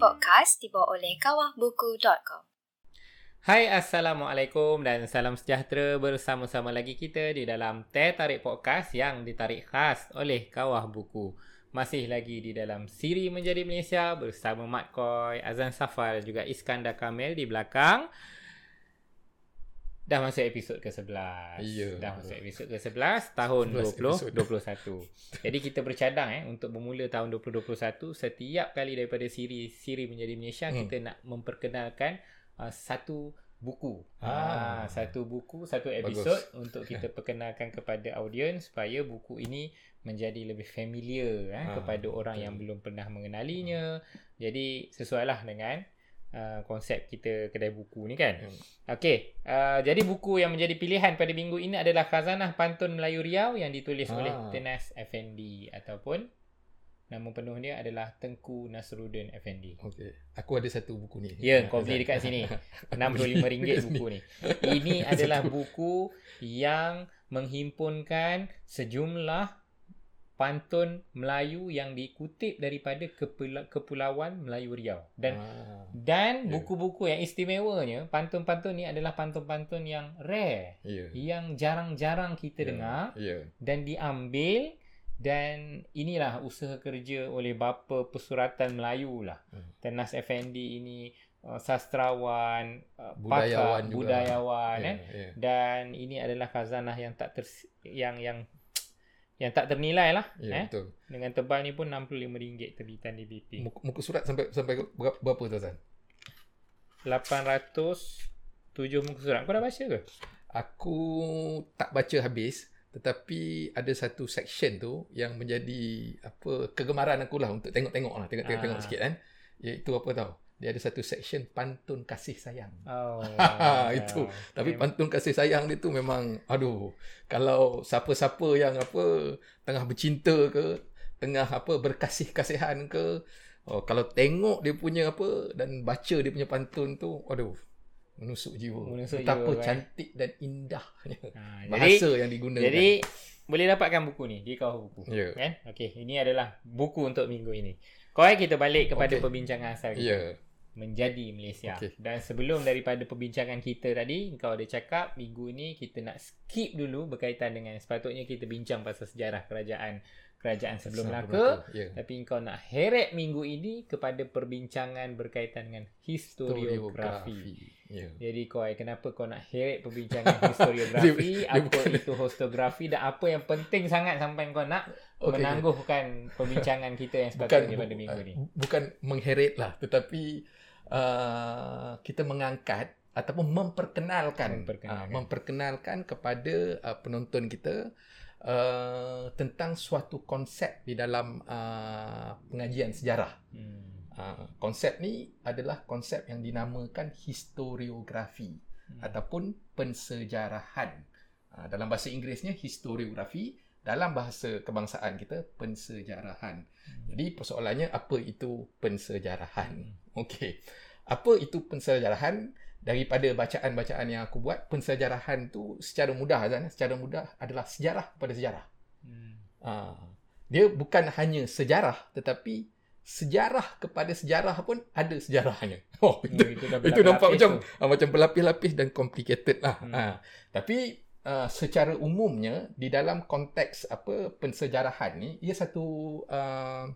Podcast dibawa oleh kawahbuku.com. Hai Assalamualaikum dan salam sejahtera bersama-sama lagi kita di dalam Teh Tarik Podcast yang ditarik khas oleh Kawah Buku. Masih lagi di dalam Siri Menjadi Malaysia bersama Mat Koi, Azan Safar dan juga Iskandar Kamil di belakang. Dah masuk episod ke-11. Ya. Dah masuk episod ke-11 tahun 11 2021. Jadi kita bercadang eh untuk bermula tahun 2021 setiap kali daripada Siri Siri Menjadi Malaysia Hmm. kita nak memperkenalkan uh, satu buku. Ah. Ah, satu buku, satu episod untuk kita perkenalkan kepada audiens supaya buku ini menjadi lebih familiar eh, Ah, kepada orang betul. yang belum pernah mengenalinya. Jadi sesuailah dengan uh, konsep kita kedai buku ni kan. Hmm. Okey, uh, jadi buku yang menjadi pilihan pada minggu ini adalah Khazanah Pantun Melayu Riau yang ditulis Ah. oleh Tenas Effendi ataupun nama penuh dia adalah Tengku Nasruddin Effendi. Okey. Aku ada satu buku ni. Ya, kau beli dekat sini. RM65 buku ni. Ini adalah buku yang menghimpunkan sejumlah pantun Melayu yang dikutip daripada Kepula- Kepulauan Melayu Riau. Dan ah, dan Ya. buku-buku yang istimewanya, pantun-pantun ni adalah pantun-pantun yang rare, ya. yang jarang-jarang kita Ya, dengar Ya. dan diambil dan inilah usaha kerja oleh bapa pesuratan Melayu lah. Hmm. Tenas Effendi ini uh, sastrawan, uh, Budayawan pakar, juga. budayawan Ya, eh. ya. Dan ini adalah khazanah yang tak ter yang yang yang tak ternilai lah Ya, eh. betul. Dengan tebal ni pun RM65 terbitan di BP. Muka, muka surat sampai sampai berapa, tu Zan? 807 muka surat. Kau dah baca ke? Aku tak baca habis tetapi ada satu section tu yang menjadi apa kegemaran aku lah untuk tengok-tengok lah tengok-tengok Ah. sikit kan iaitu apa tau dia ada satu section pantun kasih sayang Oh. Itu. Tapi Memang- pantun kasih sayang dia tu memang aduh kalau siapa-siapa yang apa tengah bercinta ke tengah apa berkasih-kasihan ke oh, kalau tengok dia punya apa dan baca dia punya pantun tu aduh menusuk jiwa Menusuk betapa jiwa, kan? cantik dan indahnya Ha, jadi bahasa yang digunakan jadi boleh dapatkan buku ni di kawah buku. ya Kan? Okey, ini adalah buku untuk minggu ini. Kau kita balik kepada Okey. perbincangan asal kita. ya menjadi Malaysia. Okey. Dan sebelum daripada perbincangan kita tadi, kau ada cakap minggu ni kita nak skip dulu berkaitan dengan sepatutnya kita bincang pasal sejarah kerajaan kerajaan sebelum Melaka. ya Tapi kau nak heret minggu ini kepada perbincangan berkaitan dengan historiografi. ya Jadi kau kenapa kau nak heret perbincangan historiografi, Dia- apa bukan- itu histografi dan apa yang penting sangat sampai kau nak Okey. menangguhkan perbincangan kita yang bukan sepatutnya pada minggu ni. uh, bukan mengheret lah tetapi uh, kita mengangkat ataupun memperkenalkan Memperkenalkan. uh, memperkenalkan kepada uh, penonton kita uh, tentang suatu konsep di dalam uh, pengajian sejarah. Hmm. Uh, konsep ni adalah konsep yang dinamakan historiografi Hmm. ataupun pensejarahan. Uh, dalam bahasa Inggerisnya historiografi, dalam bahasa kebangsaan kita pensejarahan. Jadi persoalannya apa itu pensejarahan? Okey. Apa itu pensejarahan? Daripada bacaan-bacaan yang aku buat, pensejarahan tu secara mudah Azan, secara mudah adalah sejarah kepada sejarah. Hmm. Ah, dia bukan hanya sejarah tetapi sejarah kepada sejarah pun ada sejarahnya. Oh, itu, itu dah itu nampak macam tu. ah, macam berlapis-lapis dan complicated lah. Hmm. Ah, tapi uh, secara umumnya di dalam konteks apa pensejarahan ni ia satu uh,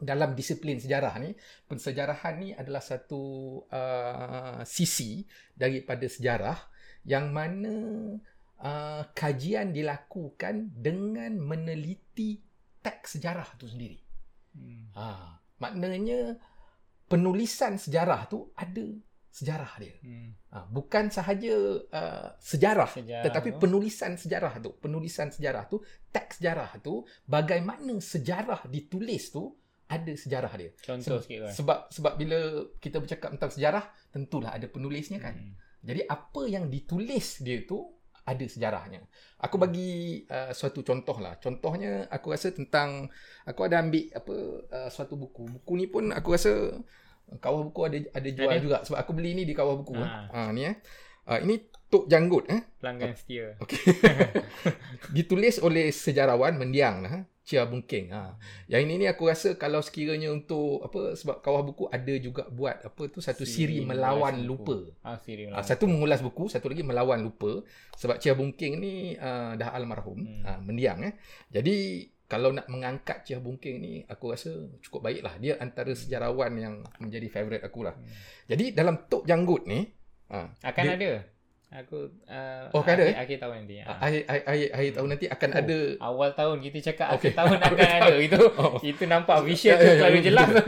dalam disiplin sejarah ni pensejarahan ni adalah satu uh, sisi daripada sejarah yang mana uh, kajian dilakukan dengan meneliti teks sejarah tu sendiri. Hmm. Ha, maknanya penulisan sejarah tu ada sejarah dia. Hmm. Ha, bukan sahaja uh, sejarah, Sejarah tetapi tu. penulisan sejarah tu, penulisan sejarah tu, teks sejarah tu, bagaimana sejarah ditulis tu ada sejarah dia. Contoh Sebab- sikit kan. Sebab sebab bila kita bercakap tentang sejarah, tentulah ada penulisnya kan. Hmm. Jadi apa yang ditulis dia tu ada sejarahnya. Aku bagi uh, suatu contoh lah. Contohnya aku rasa tentang aku ada ambil apa uh, suatu buku. Buku ni pun aku rasa kawah buku ada ada jual Ada? juga sebab aku beli ni di kawah buku. Ha. Ha, ha ni eh. Uh, ini Tok Janggut eh. Pelanggan setia. Okey. Ditulis oleh sejarawan mendiang lah. Chia Bungking. Ha. Yang ini ni aku rasa kalau sekiranya untuk apa sebab kawah buku ada juga buat apa tu satu siri, Siri melawan mengulas lupa. buku. Ah, siri Ah, melawan. satu mengulas buku, satu lagi melawan lupa. Sebab Chia Bungking ni uh, dah almarhum, Hmm. uh, mendiang eh. Jadi kalau nak mengangkat Chia Bungking ni aku rasa cukup baik lah. Dia antara sejarawan yang menjadi favourite aku lah. Hmm. Jadi dalam Tok Janggut ni uh, Akan dia, ada. Aku uh, Oh, akan ada, akhir, eh? akhir tahun nanti. Ah. Akhir, akhir, akhir, akhir tahun nanti akan Oh, ada Awal tahun kita cakap Okey. akhir tahun akan ada. Itu Oh. itu nampak vision Ya, tu ya, ya, betul, jelas tu.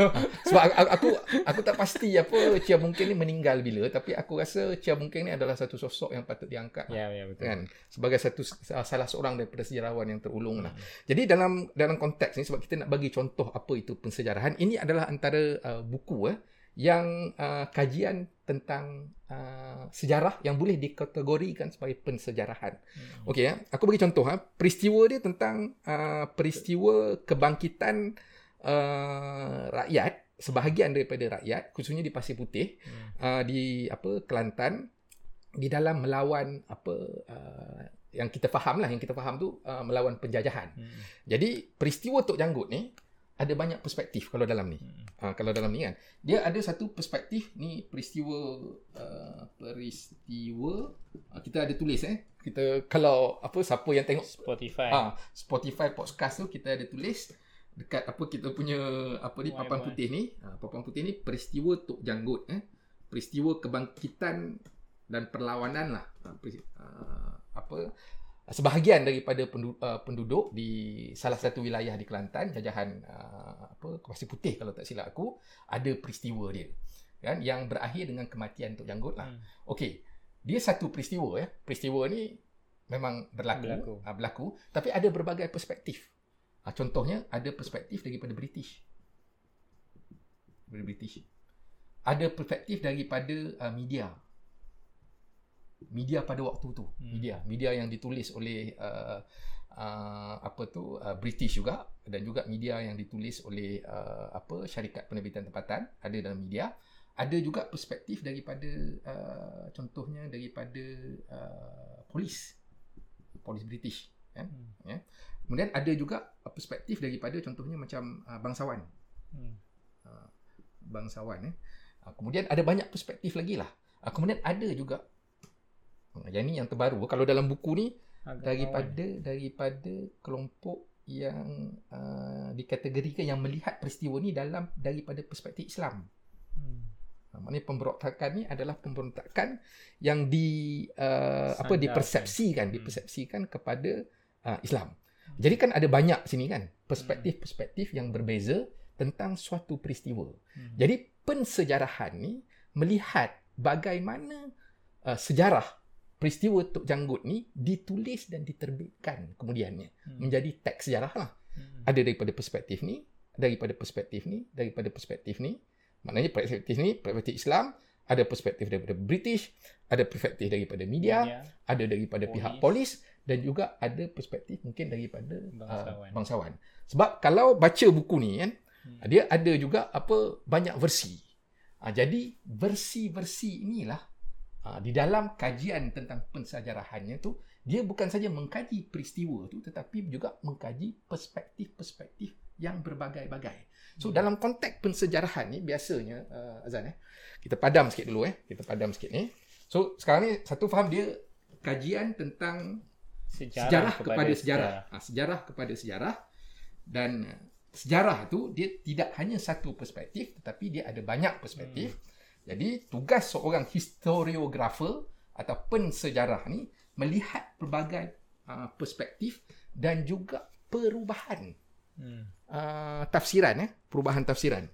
Sebab aku, aku aku tak pasti apa Chia Mungkin ni meninggal bila tapi aku rasa Chia Mungkin ni adalah satu sosok yang patut diangkat Ya, ya betul. kan sebagai satu salah seorang daripada sejarawan yang terulung lah. Hmm. Jadi dalam dalam konteks ni sebab kita nak bagi contoh apa itu pensejarahan ini adalah antara uh, buku eh yang uh, kajian tentang uh, sejarah yang boleh dikategorikan sebagai pensejarahan. Hmm. Okey ya, aku bagi contoh ha. Peristiwa dia tentang uh, peristiwa kebangkitan uh, rakyat, sebahagian daripada rakyat, khususnya di Pasir Putih, Hmm. uh, di apa Kelantan di dalam melawan apa uh, yang kita faham lah, yang kita faham tu uh, melawan penjajahan. Hmm. Jadi peristiwa Tok Janggut ni ada banyak perspektif kalau dalam ni. Hmm. Ha, kalau dalam ni kan. Dia ada satu perspektif ni peristiwa uh, peristiwa uh, kita ada tulis eh. Kita kalau apa siapa yang tengok Spotify. ah Spotify podcast tu kita ada tulis dekat apa kita punya apa ni papan why? putih ni. Ha, papan putih ni peristiwa Tok Janggut eh. Peristiwa kebangkitan dan perlawanan lah. Ha, peri- uh, apa sebahagian daripada uh, penduduk di salah satu wilayah di Kelantan jajahan uh, apa Pasir Putih kalau tak silap aku ada peristiwa dia kan yang berakhir dengan kematian Tok Janggut lah. Hmm. Okey. Dia satu peristiwa ya. Peristiwa ni memang berlaku, Berlaku. berlaku. berlaku tapi ada berbagai perspektif. Ha, contohnya ada perspektif daripada British. Daripada British. Ada perspektif daripada uh, media. Media pada waktu tu. Hmm. Media, media yang ditulis oleh uh, uh, apa tu uh, British juga dan juga media yang ditulis oleh uh, apa syarikat penerbitan tempatan ada dalam media ada juga perspektif daripada uh, contohnya daripada uh, polis polis British kan Hmm. ya kemudian ada juga uh, perspektif daripada contohnya macam uh, bangsawan Hmm. bangsawan eh uh, kemudian ada banyak perspektif lagi lah uh, kemudian ada juga uh, yang ni yang terbaru kalau dalam buku ni Agak daripada daripada kelompok yang uh, dikategorikan yang melihat peristiwa ni dalam daripada perspektif Islam. Hmm. Ha, maknanya pemberontakan ni adalah pemberontakan yang di uh, apa dipersepsikan Hmm. dipersepsikan kepada uh, Islam. Jadi kan ada banyak sini kan perspektif-perspektif yang berbeza tentang suatu peristiwa. Hmm. Jadi pensejarahan ni melihat bagaimana uh, sejarah peristiwa Tok Janggut ni ditulis dan diterbitkan kemudiannya Hmm. menjadi teks sejarah lah Hmm. ada daripada perspektif ni, daripada perspektif ni, daripada perspektif ni. Maknanya perspektif ni, perspektif Islam, ada perspektif daripada British, ada perspektif daripada media, Media. ada daripada Polis. pihak polis dan juga ada perspektif mungkin daripada Bangsawan. Uh, bangsawan. Sebab kalau baca buku ni kan, Hmm. dia ada juga apa banyak versi. Uh, jadi versi-versi inilah uh, di dalam kajian tentang pensejarahannya tu dia bukan saja mengkaji peristiwa tu tetapi juga mengkaji perspektif-perspektif yang berbagai-bagai. So Hmm. dalam konteks pensejarahan ni biasanya uh, Azan eh kita padam sikit dulu eh. Kita padam sikit ni. So sekarang ni satu faham dia kajian tentang Sejarah, sejarah, kepada, sejarah. Ha, sejarah kepada sejarah dan sejarah tu dia tidak hanya satu perspektif tetapi dia ada banyak perspektif. Hmm. Jadi tugas seorang historiografer atau pensejarah ni melihat pelbagai uh, perspektif dan juga perubahan Hmm. uh, tafsiran eh perubahan tafsiran.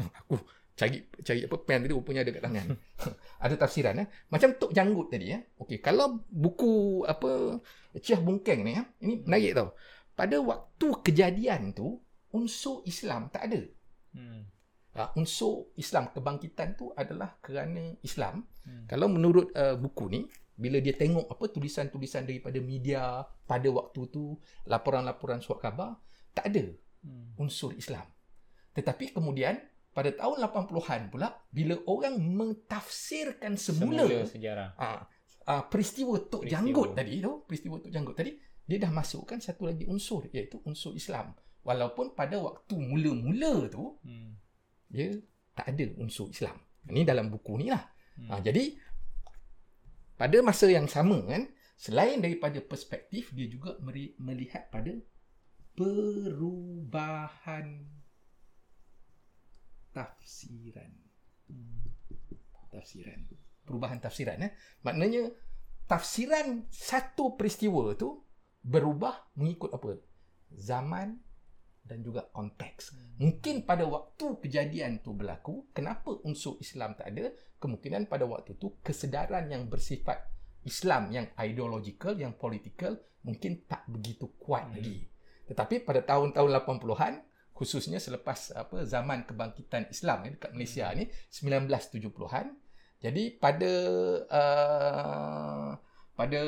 Aku cari cari apa pen tadi rupanya ada kat tangan. ada tafsiran eh. Macam Tok Janggut tadi eh. Okey, kalau buku apa Chia Bungkeng ni eh, ini menarik tau. Pada waktu kejadian tu unsur Islam tak ada. Hmm. Ha, unsur Islam kebangkitan tu adalah kerana Islam. Hmm. Kalau menurut uh, buku ni bila dia tengok apa tulisan-tulisan daripada media pada waktu tu, laporan-laporan surat khabar, tak ada Hmm. unsur Islam. Tetapi kemudian pada tahun 80-an pula bila orang mentafsirkan semula, Semula sejarah. ah, ah, peristiwa Tok Peristiwa. Janggut tadi tu, peristiwa Tok Janggut tadi, dia dah masukkan satu lagi unsur iaitu unsur Islam. Walaupun pada waktu mula-mula tu Hmm. Dia tak ada unsur Islam. Ini dalam buku ni lah. Hmm. Ha, jadi pada masa yang sama kan, selain daripada perspektif dia juga melihat pada perubahan tafsiran. Tafsiran. Perubahan tafsiran eh. Maknanya tafsiran satu peristiwa tu berubah mengikut apa? Zaman dan juga konteks. Mungkin pada waktu kejadian tu berlaku, kenapa unsur Islam tak ada? Kemungkinan pada waktu tu kesedaran yang bersifat Islam yang ideological, yang political mungkin tak begitu kuat Hmm. lagi. Tetapi pada tahun-tahun 80-an, khususnya selepas apa zaman kebangkitan Islam eh, dekat Malaysia ni 1970-an. Jadi pada uh, pada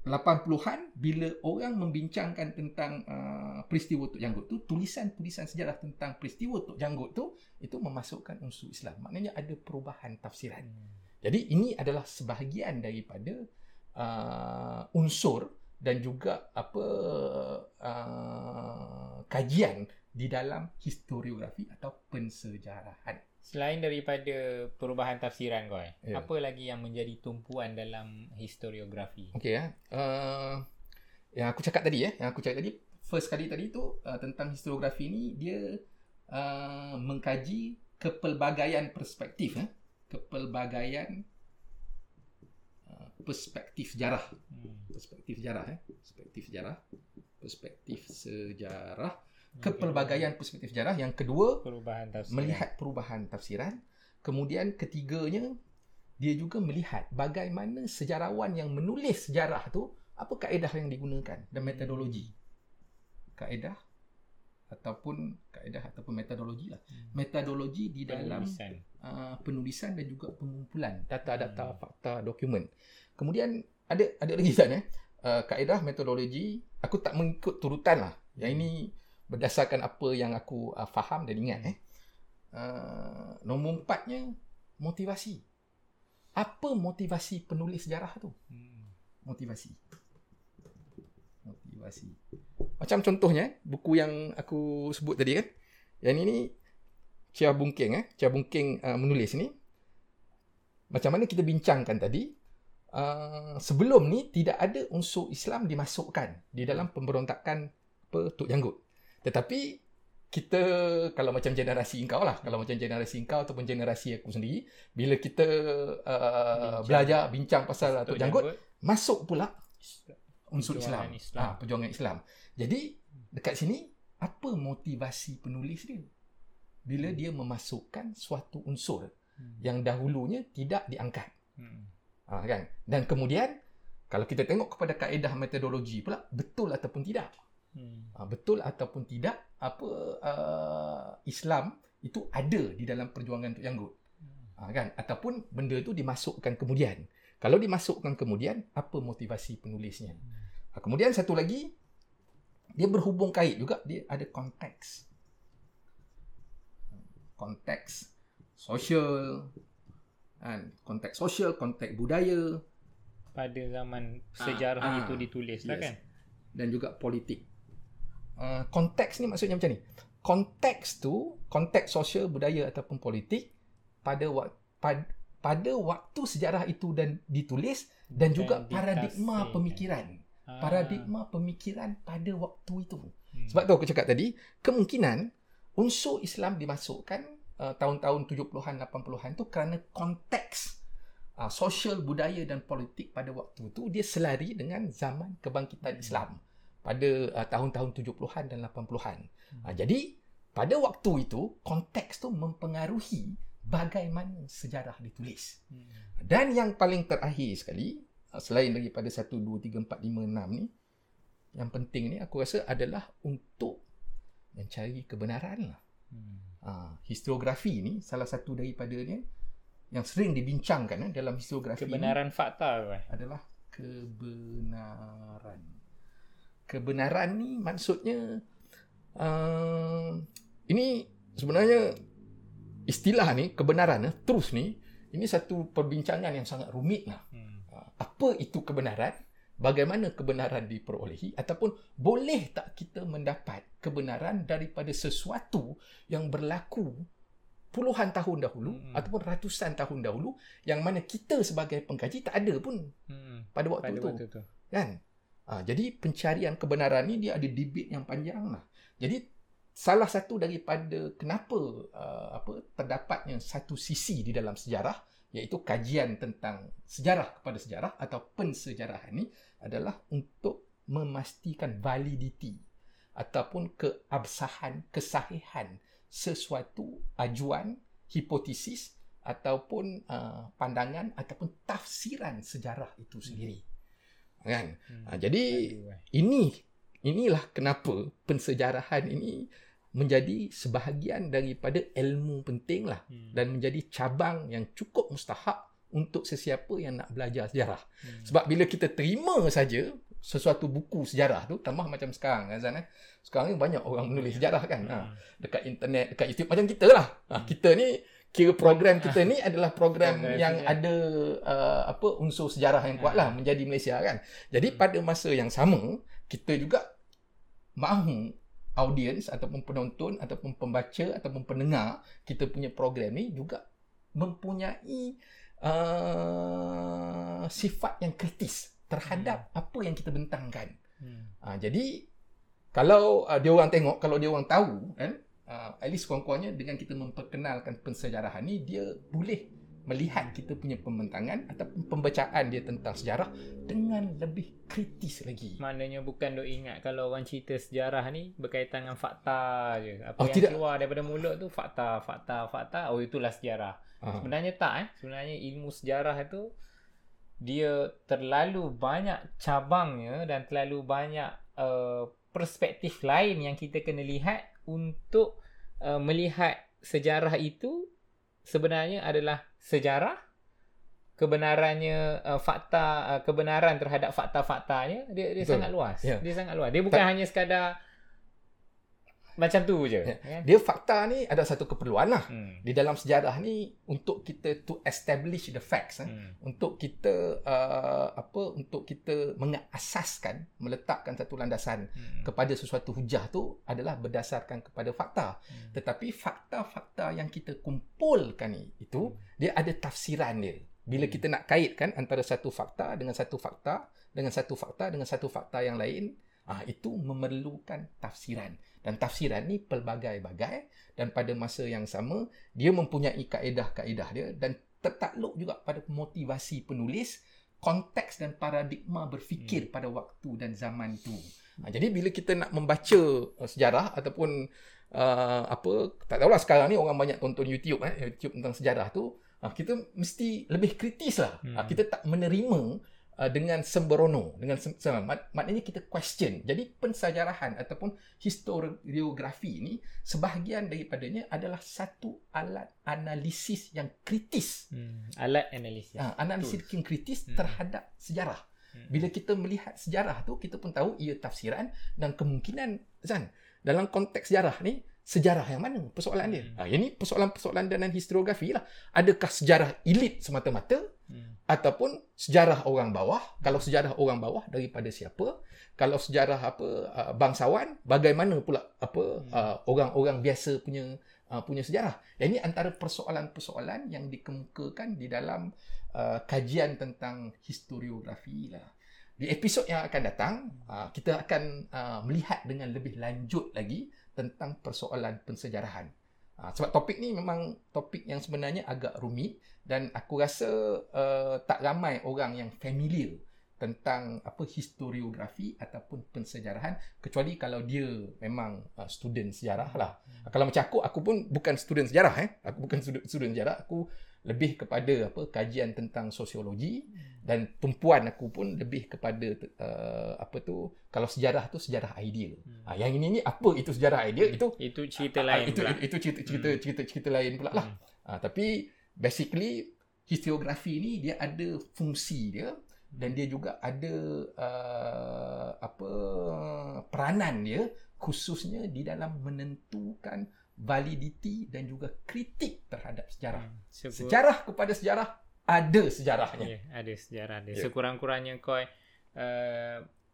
80-an bila orang membincangkan tentang uh, peristiwa Tok Janggut tu tulisan-tulisan sejarah tentang peristiwa Tok Janggut tu itu memasukkan unsur Islam. Maknanya ada perubahan tafsiran. Jadi ini adalah sebahagian daripada uh, unsur dan juga apa uh, kajian di dalam historiografi atau pensejarahan Selain daripada perubahan tafsiran kau, eh, Ya. apa lagi yang menjadi tumpuan dalam historiografi? Okey ya. Uh, yang aku cakap tadi ya, yang aku cakap tadi first kali tadi tu uh, tentang historiografi ni dia uh, mengkaji kepelbagaian perspektif eh. Kepelbagaian uh, perspektif sejarah. Hmm. Perspektif sejarah eh. Perspektif sejarah. Perspektif sejarah. Kepelbagaian perspektif sejarah. Yang kedua perubahan tafsiran. melihat perubahan tafsiran. Kemudian ketiganya dia juga melihat bagaimana sejarawan yang menulis sejarah tu apa kaedah yang digunakan dan metodologi. Kaedah ataupun kaedah ataupun metodologi lah. Hmm. Metodologi di dalam penulisan. uh, penulisan dan juga pengumpulan data-data Hmm. fakta dokumen. Kemudian ada ada lagi Zan eh uh, kaedah metodologi aku tak mengikut turutan lah. Yang ini berdasarkan apa yang aku uh, faham dan ingat eh. Uh, nombor empatnya motivasi. Apa motivasi penulis sejarah tu? Hmm. Motivasi. Motivasi. Macam contohnya, buku yang aku sebut tadi kan. Yang ini Chia Bungking eh. Chia Bungking uh, menulis ni. Macam mana kita bincangkan tadi. Uh, sebelum ni tidak ada unsur Islam dimasukkan di dalam pemberontakan apa, Tok Janggut. Tetapi kita kalau macam generasi engkau lah, kalau macam generasi engkau ataupun generasi aku sendiri, bila kita uh, Bincang. belajar bincang pasal Tok Janggut, Janggut. masuk pula unsur Islam. Islam. Ah, perjuangan Islam. Jadi dekat sini apa motivasi penulis dia? Bila dia memasukkan suatu unsur Hmm. yang dahulunya tidak diangkat. Hmm. Ha, kan? Dan kemudian kalau kita tengok kepada kaedah metodologi pula betul ataupun tidak. Hmm. Ha, betul ataupun tidak apa uh, Islam itu ada di dalam perjuangan Tok Janggut. Ha, kan? Ataupun benda itu dimasukkan kemudian. Kalau dimasukkan kemudian, apa motivasi penulisnya? Ha, kemudian satu lagi, dia berhubung kait juga, dia ada konteks. Konteks sosial, kan? konteks sosial, konteks budaya Pada zaman sejarah ah, itu ditulis lah yes. kan? dan juga politik. Uh, konteks ni maksudnya macam ni. Konteks tu, konteks sosial, budaya ataupun politik pada wak, pad, pada waktu sejarah itu dan ditulis dan juga Dan paradigma pemikiran. Ah. Paradigma pemikiran pada waktu itu. Hmm. Sebab tu aku cakap tadi, kemungkinan unsur Islam dimasukkan uh, tahun-tahun 70-an 80-an tu kerana konteks uh, sosial, budaya dan politik pada waktu tu dia selari dengan zaman kebangkitan Hmm. Islam pada uh, tahun-tahun 70-an dan 80-an. Hmm. Uh, jadi pada waktu itu konteks tu mempengaruhi bagaimana sejarah ditulis. Hmm. Dan yang paling terakhir sekali, uh, selain daripada 1, 2, 3, 4, 5, 6 ni, yang penting ni aku rasa adalah untuk mencari kebenaran lah. Hmm. Ha, historiografi ni salah satu daripada ni yang sering dibincangkan eh, dalam historiografi Kebenaran fakta ke? ni adalah kebenaran. Kebenaran ni maksudnya uh, ini sebenarnya istilah ni kebenaran eh, truth ni ini satu perbincangan yang sangat rumit lah. Hmm. Ah, Apa itu kebenaran? Bagaimana kebenaran diperolehi ataupun boleh tak kita mendapat kebenaran daripada sesuatu yang berlaku puluhan tahun dahulu Mm-mm. ataupun ratusan tahun dahulu yang mana kita sebagai pengkaji tak ada pun Hmm. pada waktu Pada itu waktu tu. kan ha, jadi pencarian kebenaran ni dia ada debate yang panjang lah. Jadi salah satu daripada kenapa uh, apa terdapatnya satu sisi di dalam sejarah iaitu kajian tentang sejarah kepada sejarah atau pensejarahan ni adalah untuk memastikan validiti ataupun keabsahan kesahihan sesuatu ajuan hipotesis ataupun uh, pandangan ataupun tafsiran sejarah itu sendiri kan Hmm. ha, jadi eh. ini inilah kenapa pensejarahan ini menjadi sebahagian daripada ilmu penting lah Hmm. dan menjadi cabang yang cukup mustahak untuk sesiapa yang nak belajar sejarah. Hmm. Sebab bila kita terima saja sesuatu buku sejarah tu tambah macam sekarang kan Zan eh. Sekarang ni banyak orang menulis sejarah kan. Ha, Hmm. dekat internet, dekat YouTube macam kita lah. Ha, kita ni kira program kita ni adalah program yang ada uh, apa unsur sejarah yang kuat lah menjadi Malaysia kan. Jadi Hmm. pada masa yang sama kita juga mahu audiens ataupun penonton ataupun pembaca ataupun pendengar kita punya program ni juga mempunyai uh, sifat yang kritis terhadap apa yang kita bentangkan. Hmm. Ha, jadi kalau uh, dia orang tengok, kalau dia orang tahu kan, uh, at least kurang-kurangnya dengan kita memperkenalkan pensejarahan ni dia boleh melihat kita punya pembentangan ataupun pembacaan dia tentang sejarah dengan lebih kritis lagi. Maknanya bukan duk ingat kalau orang cerita sejarah ni berkaitan dengan fakta je. Apa Oh, yang tidak. keluar daripada mulut tu fakta, fakta, fakta. Oh itulah sejarah. Ha. Sebenarnya tak eh. Sebenarnya ilmu sejarah itu dia terlalu banyak cabangnya dan terlalu banyak uh, perspektif lain yang kita kena lihat untuk uh, melihat sejarah itu sebenarnya adalah sejarah kebenarannya uh, fakta uh, kebenaran terhadap fakta-faktanya dia dia Betul. sangat luas. Ya. Dia sangat luas. Dia bukan hanya sekadar macam tu je. Ya. kan? Dia fakta ni ada satu keperluan lah. Hmm. Di dalam sejarah ni untuk kita to establish the facts. Eh. Hmm. Untuk kita uh, apa untuk kita mengasaskan, meletakkan satu landasan Hmm. kepada sesuatu hujah tu adalah berdasarkan kepada fakta. Hmm. Tetapi fakta-fakta yang kita kumpulkan ni itu dia ada tafsiran dia. Bila kita nak kaitkan antara satu fakta dengan satu fakta dengan satu fakta dengan satu fakta yang lain, ah itu memerlukan tafsiran. Dan tafsiran ni pelbagai-bagai dan pada masa yang sama dia mempunyai kaedah-kaedah dia dan tertakluk juga pada motivasi penulis, konteks dan paradigma berfikir pada waktu dan zaman itu. Ha, jadi bila kita nak membaca uh, sejarah ataupun uh, apa tak tahulah sekarang ni orang banyak tonton YouTube eh YouTube tentang sejarah tu uh, kita mesti lebih kritis lah. Hmm. Uh, kita tak menerima dengan sembrono dengan sem- sem- mak- maknanya kita question. Jadi pensejarahan ataupun historiografi ni sebahagian daripadanya adalah satu alat analisis yang kritis. Hmm. Alat analisis. Ha, analisis yang kritis Hmm. terhadap sejarah. Hmm. Bila kita melihat sejarah tu, kita pun tahu ia tafsiran dan kemungkinan, Zan, dalam konteks sejarah ni, sejarah yang mana persoalan dia? Hmm. Ha, ini persoalan-persoalan dalam historiografi lah. Adakah sejarah elit semata-mata Hmm. Ataupun sejarah orang bawah? Kalau sejarah orang bawah daripada siapa? Kalau sejarah apa uh, bangsawan, bagaimana pula apa uh, orang-orang biasa punya uh, punya sejarah? Dan ini antara persoalan-persoalan yang dikemukakan di dalam uh, kajian tentang historiografi lah. Di episod yang akan datang, uh, kita akan uh, melihat dengan lebih lanjut lagi tentang persoalan pensejarahan. Uh, sebab topik ni memang topik yang sebenarnya agak rumit dan aku rasa uh, tak ramai orang yang familiar tentang apa historiografi ataupun pensejarahan kecuali kalau dia memang uh, student sejarah lah. Hmm. Kalau macam aku, aku pun bukan student sejarah eh. Aku bukan student, student sejarah, aku lebih kepada apa kajian tentang sosiologi dan tumpuan aku pun lebih kepada uh, apa tu kalau sejarah tu sejarah ideal. Hmm. Ha, yang ini ni apa itu sejarah ideal itu Itu cerita Ah, lain itu, pula. itu itu cerita cerita Hmm. cerita cerita lain pula lah. Hmm. Ha, tapi basically historiografi ni dia ada fungsi dia dan dia juga ada uh, apa peranan dia khususnya di dalam menentukan validiti dan juga kritik terhadap sejarah. Hmm, syukur- Sejarah kepada sejarah ada sejarahnya. Ya, ada sejarah dia. Ya. Sekurang-kurangnya kau uh,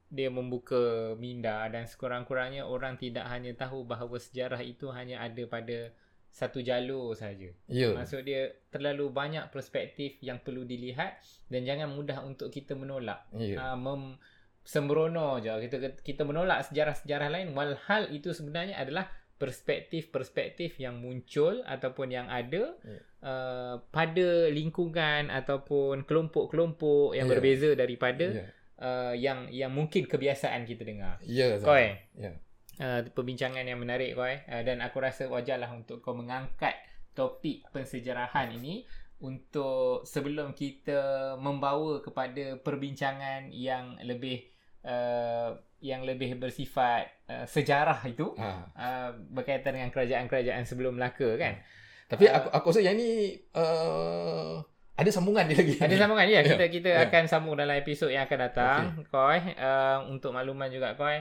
dia membuka minda dan sekurang-kurangnya orang tidak hanya tahu bahawa sejarah itu hanya ada pada satu jalur saja. Ya. Maksud dia terlalu banyak perspektif yang perlu dilihat dan jangan mudah untuk kita menolak. Ya. uh, mem sembrono je kita kita menolak sejarah-sejarah lain walhal itu sebenarnya adalah perspektif-perspektif yang muncul ataupun yang ada Ya. uh, pada lingkungan ataupun kelompok-kelompok yang Ya. berbeza daripada Ya. uh, yang yang mungkin kebiasaan kita dengar. Ya. Zam. Koi, Ya. Uh, perbincangan yang menarik koi uh, dan aku rasa wajarlah untuk kau mengangkat topik pensejarahan ini untuk sebelum kita membawa kepada perbincangan yang lebih uh, yang lebih bersifat uh, sejarah itu Ha. uh, berkaitan dengan kerajaan-kerajaan sebelum Melaka kan. Tapi Ah. aku aku rasa yang ni uh, ada sambungan dia lagi. Ada sambungan ya. Kita kita Ya. akan sambung dalam episod yang akan datang. Koi uh, untuk makluman juga koi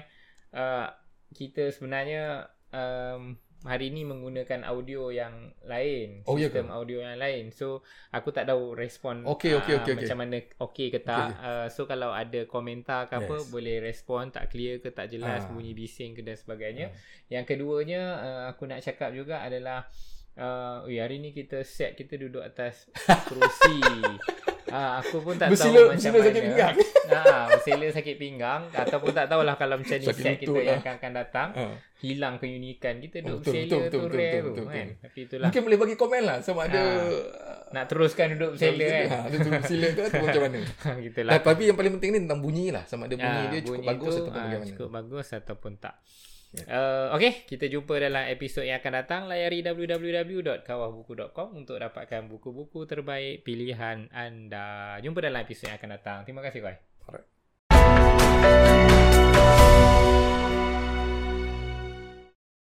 uh, kita sebenarnya um, hari ini menggunakan audio yang lain, Oh, sistem ke? audio yang lain. So aku tak tahu respon Okey, okey, ah, okey, okey. macam mana okey ke tak. Okey. Uh, so kalau ada komentar ke apa Yes. boleh respon tak clear ke tak jelas Ah. bunyi bising ke dan sebagainya. Ah. Yang keduanya uh, aku nak cakap juga adalah uh, hari ni kita set kita duduk atas kerusi. Ah, aku pun tak Bersila- tahu macam bersila mana. sakit pinggang. Ah, bersila sakit pinggang ataupun tak tahulah kalau macam ni Sakit set kita lutut yang lah. akan, akan datang Ha. hilang keunikan kita duduk Oh, betul, bersila betul, tu betul, betul, rare betul, tu betul, kan. betul. Tapi itulah Mungkin boleh bagi komen lah sama ada Ah. nak teruskan duduk bersila kan. Ha, tu bersila ke atau macam mana. Gitulah. Nah, tapi yang paling penting ni tentang bunyi lah. Sama ada bunyi Ah, dia cukup bunyi bagus tu, ataupun ah, bagaimana. Cukup bagus ataupun tak. Uh, okay, kita jumpa dalam episod yang akan datang. Layari www.kawahbuku.com untuk dapatkan buku-buku terbaik pilihan anda. Jumpa dalam episod yang akan datang. Terima kasih, Koi. Alright.